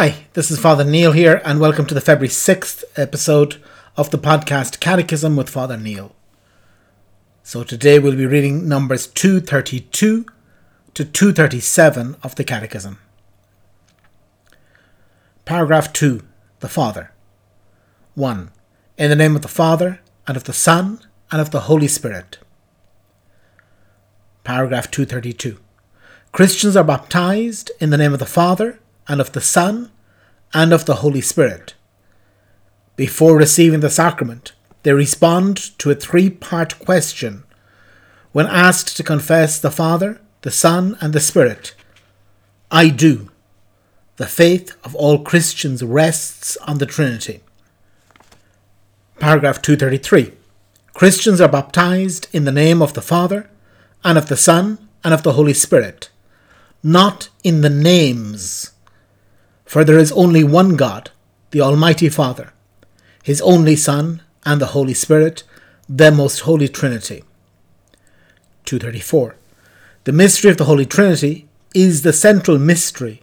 Hi, this is Father Neil here, and welcome to the February 6th episode of the podcast Catechism with Father Neil. So today we'll be reading numbers 232 to 237 of the Catechism. Paragraph 2 The Father. 1. In the name of the Father, and of the Son, and of the Holy Spirit. Paragraph 232. Christians are baptized in the name of the Father, and of the Son, and of the Holy Spirit. Before receiving the sacrament, they respond to a three part question when asked to confess the Father, the Son, and the Spirit. I do. The faith of all Christians rests on the Trinity. Paragraph 233. Christians are baptized in the name of the Father, and of the Son, and of the Holy Spirit, not in the names for there is only one God, the Almighty Father, His only Son, and the Holy Spirit, the most holy Trinity. 234. The mystery of the Holy Trinity is the central mystery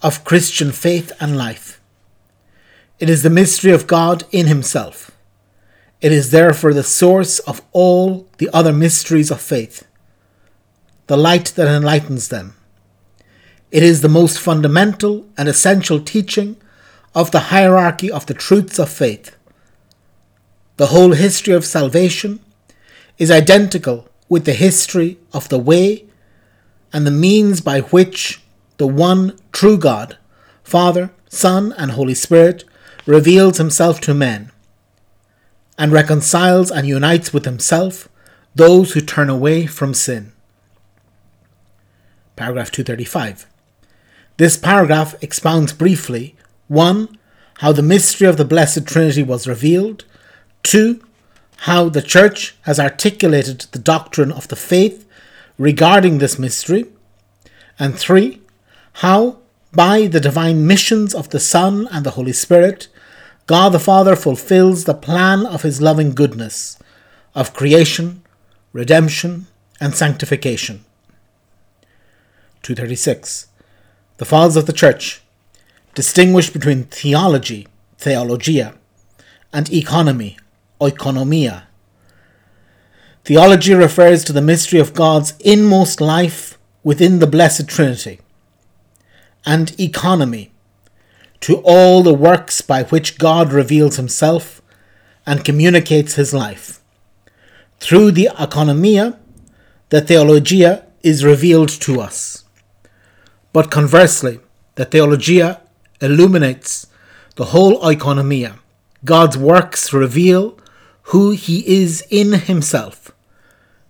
of Christian faith and life. It is the mystery of God in Himself. It is therefore the source of all the other mysteries of faith, the light that enlightens them, it is the most fundamental and essential teaching of the hierarchy of the truths of faith. The whole history of salvation is identical with the history of the way and the means by which the one true God, Father, Son, and Holy Spirit, reveals himself to men and reconciles and unites with himself those who turn away from sin. Paragraph 235. This paragraph expounds briefly 1. How the mystery of the Blessed Trinity was revealed, 2. How the Church has articulated the doctrine of the faith regarding this mystery, and 3. How, by the divine missions of the Son and the Holy Spirit, God the Father fulfills the plan of His loving goodness of creation, redemption, and sanctification. 236. The Fathers of the Church distinguished between theology, theologia, and economy, oikonomia. Theology refers to the mystery of God's inmost life within the Blessed Trinity, and economy to all the works by which God reveals himself and communicates his life. Through the economia, the theologia is revealed to us. But conversely, the Theologia illuminates the whole oikonomia. God's works reveal who he is in himself.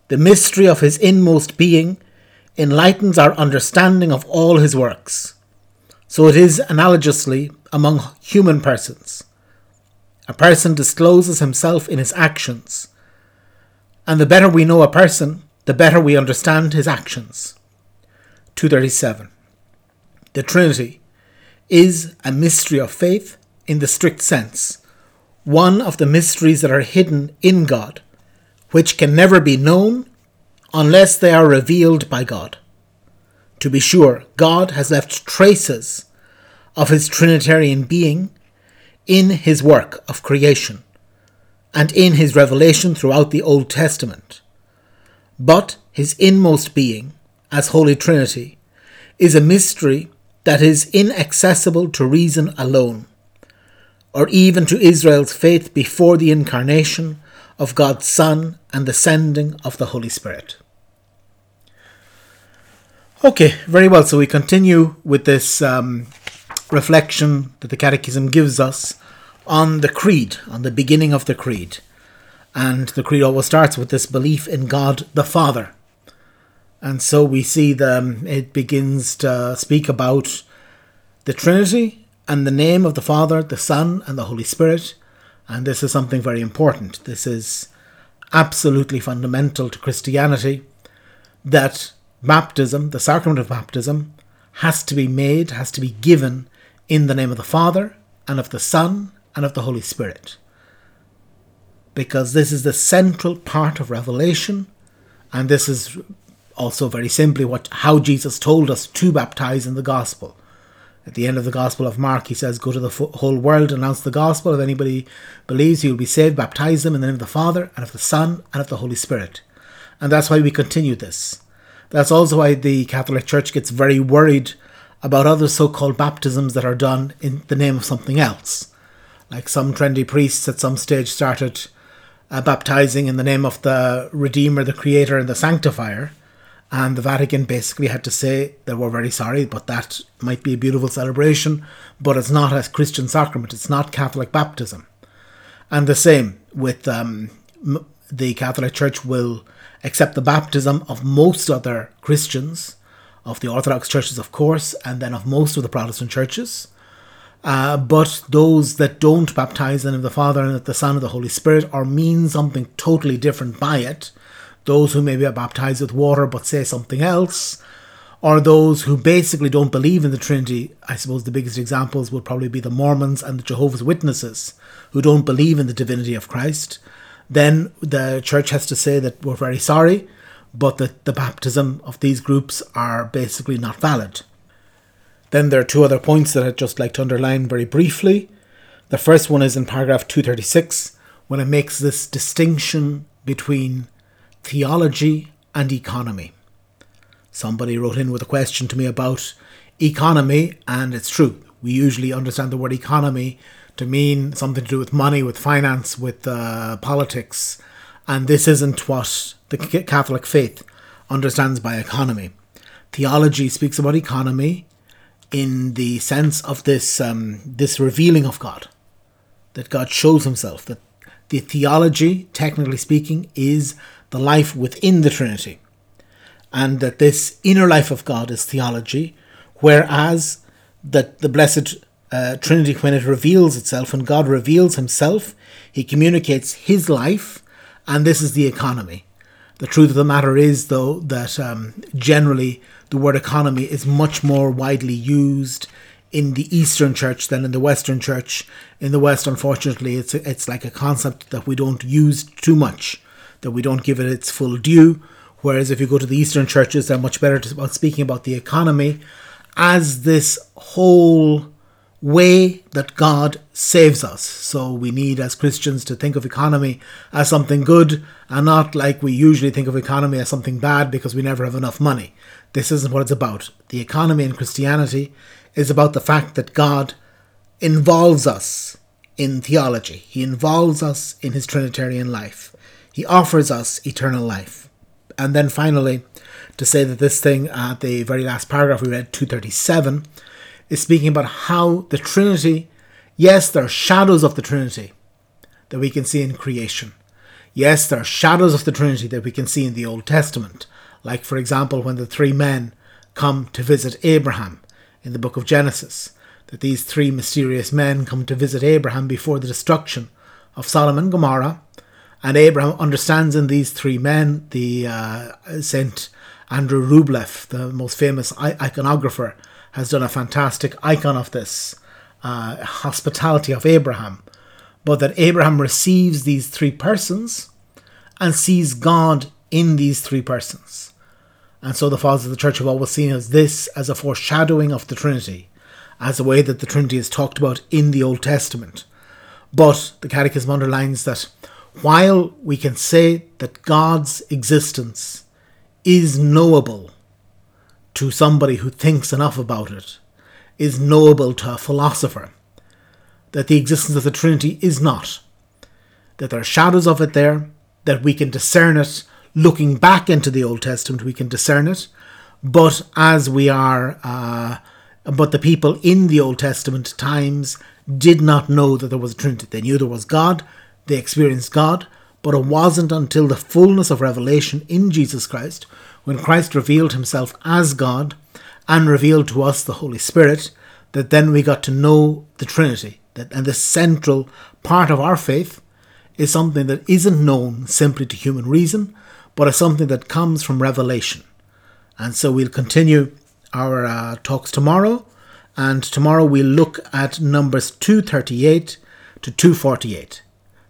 The mystery of his inmost being enlightens our understanding of all his works. So it is analogously among human persons. A person discloses himself in his actions, and the better we know a person, the better we understand his actions. 237 the Trinity, is a mystery of faith in the strict sense, one of the mysteries that are hidden in God, which can never be known unless they are revealed by God. To be sure, God has left traces of his Trinitarian being in his work of creation and in his revelation throughout the Old Testament. But his inmost being, as Holy Trinity, is a mystery that is inaccessible to reason alone, or even to Israel's faith before the incarnation of God's Son and the sending of the Holy Spirit. Okay, very well. So we continue with this um, reflection that the Catechism gives us on the Creed, on the beginning of the Creed. And the Creed always starts with this belief in God the Father. And so we see them, it begins to speak about the Trinity and the name of the Father, the Son, and the Holy Spirit. And this is something very important. This is absolutely fundamental to Christianity that baptism, the sacrament of baptism, has to be made, has to be given in the name of the Father, and of the Son, and of the Holy Spirit. Because this is the central part of revelation, and this is also very simply what how Jesus told us to baptize in the gospel. At the end of the Gospel of Mark, he says, Go to the whole world, announce the gospel. If anybody believes, he will be saved, baptize them in the name of the Father, and of the Son, and of the Holy Spirit. And that's why we continue this. That's also why the Catholic Church gets very worried about other so called baptisms that are done in the name of something else. Like some trendy priests at some stage started uh, baptizing in the name of the Redeemer, the Creator, and the Sanctifier and the Vatican basically had to say that we're very sorry, but that might be a beautiful celebration, but it's not a Christian sacrament, it's not Catholic baptism. And the same with um, the Catholic Church will accept the baptism of most other Christians, of the Orthodox churches, of course, and then of most of the Protestant churches. Uh, but those that don't baptize in the name of the Father and of the Son and the Holy Spirit or mean something totally different by it, those who maybe are baptized with water but say something else, or those who basically don't believe in the Trinity. I suppose the biggest examples would probably be the Mormons and the Jehovah's Witnesses, who don't believe in the divinity of Christ. Then the church has to say that we're very sorry, but that the baptism of these groups are basically not valid. Then there are two other points that I'd just like to underline very briefly. The first one is in paragraph 236, when it makes this distinction between theology and economy. Somebody wrote in with a question to me about economy, and it's true. We usually understand the word economy to mean something to do with money, with finance, with uh, politics, and this isn't what the Catholic faith understands by economy. Theology speaks about economy in the sense of this um, this revealing of God, that God shows Himself. That the theology, technically speaking, is the life within the Trinity, and that this inner life of God is theology, whereas that the blessed uh, Trinity, when it reveals itself, when God reveals Himself, He communicates His life, and this is the economy. The truth of the matter is, though, that um, generally the word economy is much more widely used in the Eastern Church than in the Western Church. In the West, unfortunately, it's it's like a concept that we don't use too much that we don't give it its full due. Whereas if you go to the Eastern churches, they're much better about speaking about the economy as this whole way that God saves us. So we need as Christians to think of economy as something good and not like we usually think of economy as something bad because we never have enough money. This isn't what it's about. The economy in Christianity is about the fact that God involves us in theology. He involves us in his Trinitarian life. He offers us eternal life. And then finally, to say that this thing at the very last paragraph we read, 237, is speaking about how the Trinity, yes, there are shadows of the Trinity that we can see in creation. Yes, there are shadows of the Trinity that we can see in the Old Testament, like, for example, when the three men come to visit Abraham in the book of Genesis, that these three mysterious men come to visit Abraham before the destruction of Sodom and Gomorrah, and Abraham understands in these three men, the uh, Saint Andrew Rublev, the most famous iconographer, has done a fantastic icon of this uh, hospitality of Abraham. But that Abraham receives these three persons and sees God in these three persons. And so the fathers of the church have always seen as this as a foreshadowing of the Trinity, as a way that the Trinity is talked about in the Old Testament. But the Catechism underlines that while we can say that God's existence is knowable to somebody who thinks enough about it, is knowable to a philosopher, that the existence of the Trinity is not, that there are shadows of it there, that we can discern it. Looking back into the Old Testament, we can discern it, but as we are, uh, but the people in the Old Testament times did not know that there was a Trinity. They knew there was God, they experienced God, but it wasn't until the fullness of revelation in Jesus Christ, when Christ revealed himself as God and revealed to us the Holy Spirit, that then we got to know the Trinity. That, and the central part of our faith is something that isn't known simply to human reason, but is something that comes from revelation. And so we'll continue our uh, talks tomorrow, and tomorrow we'll look at numbers 238 to 248.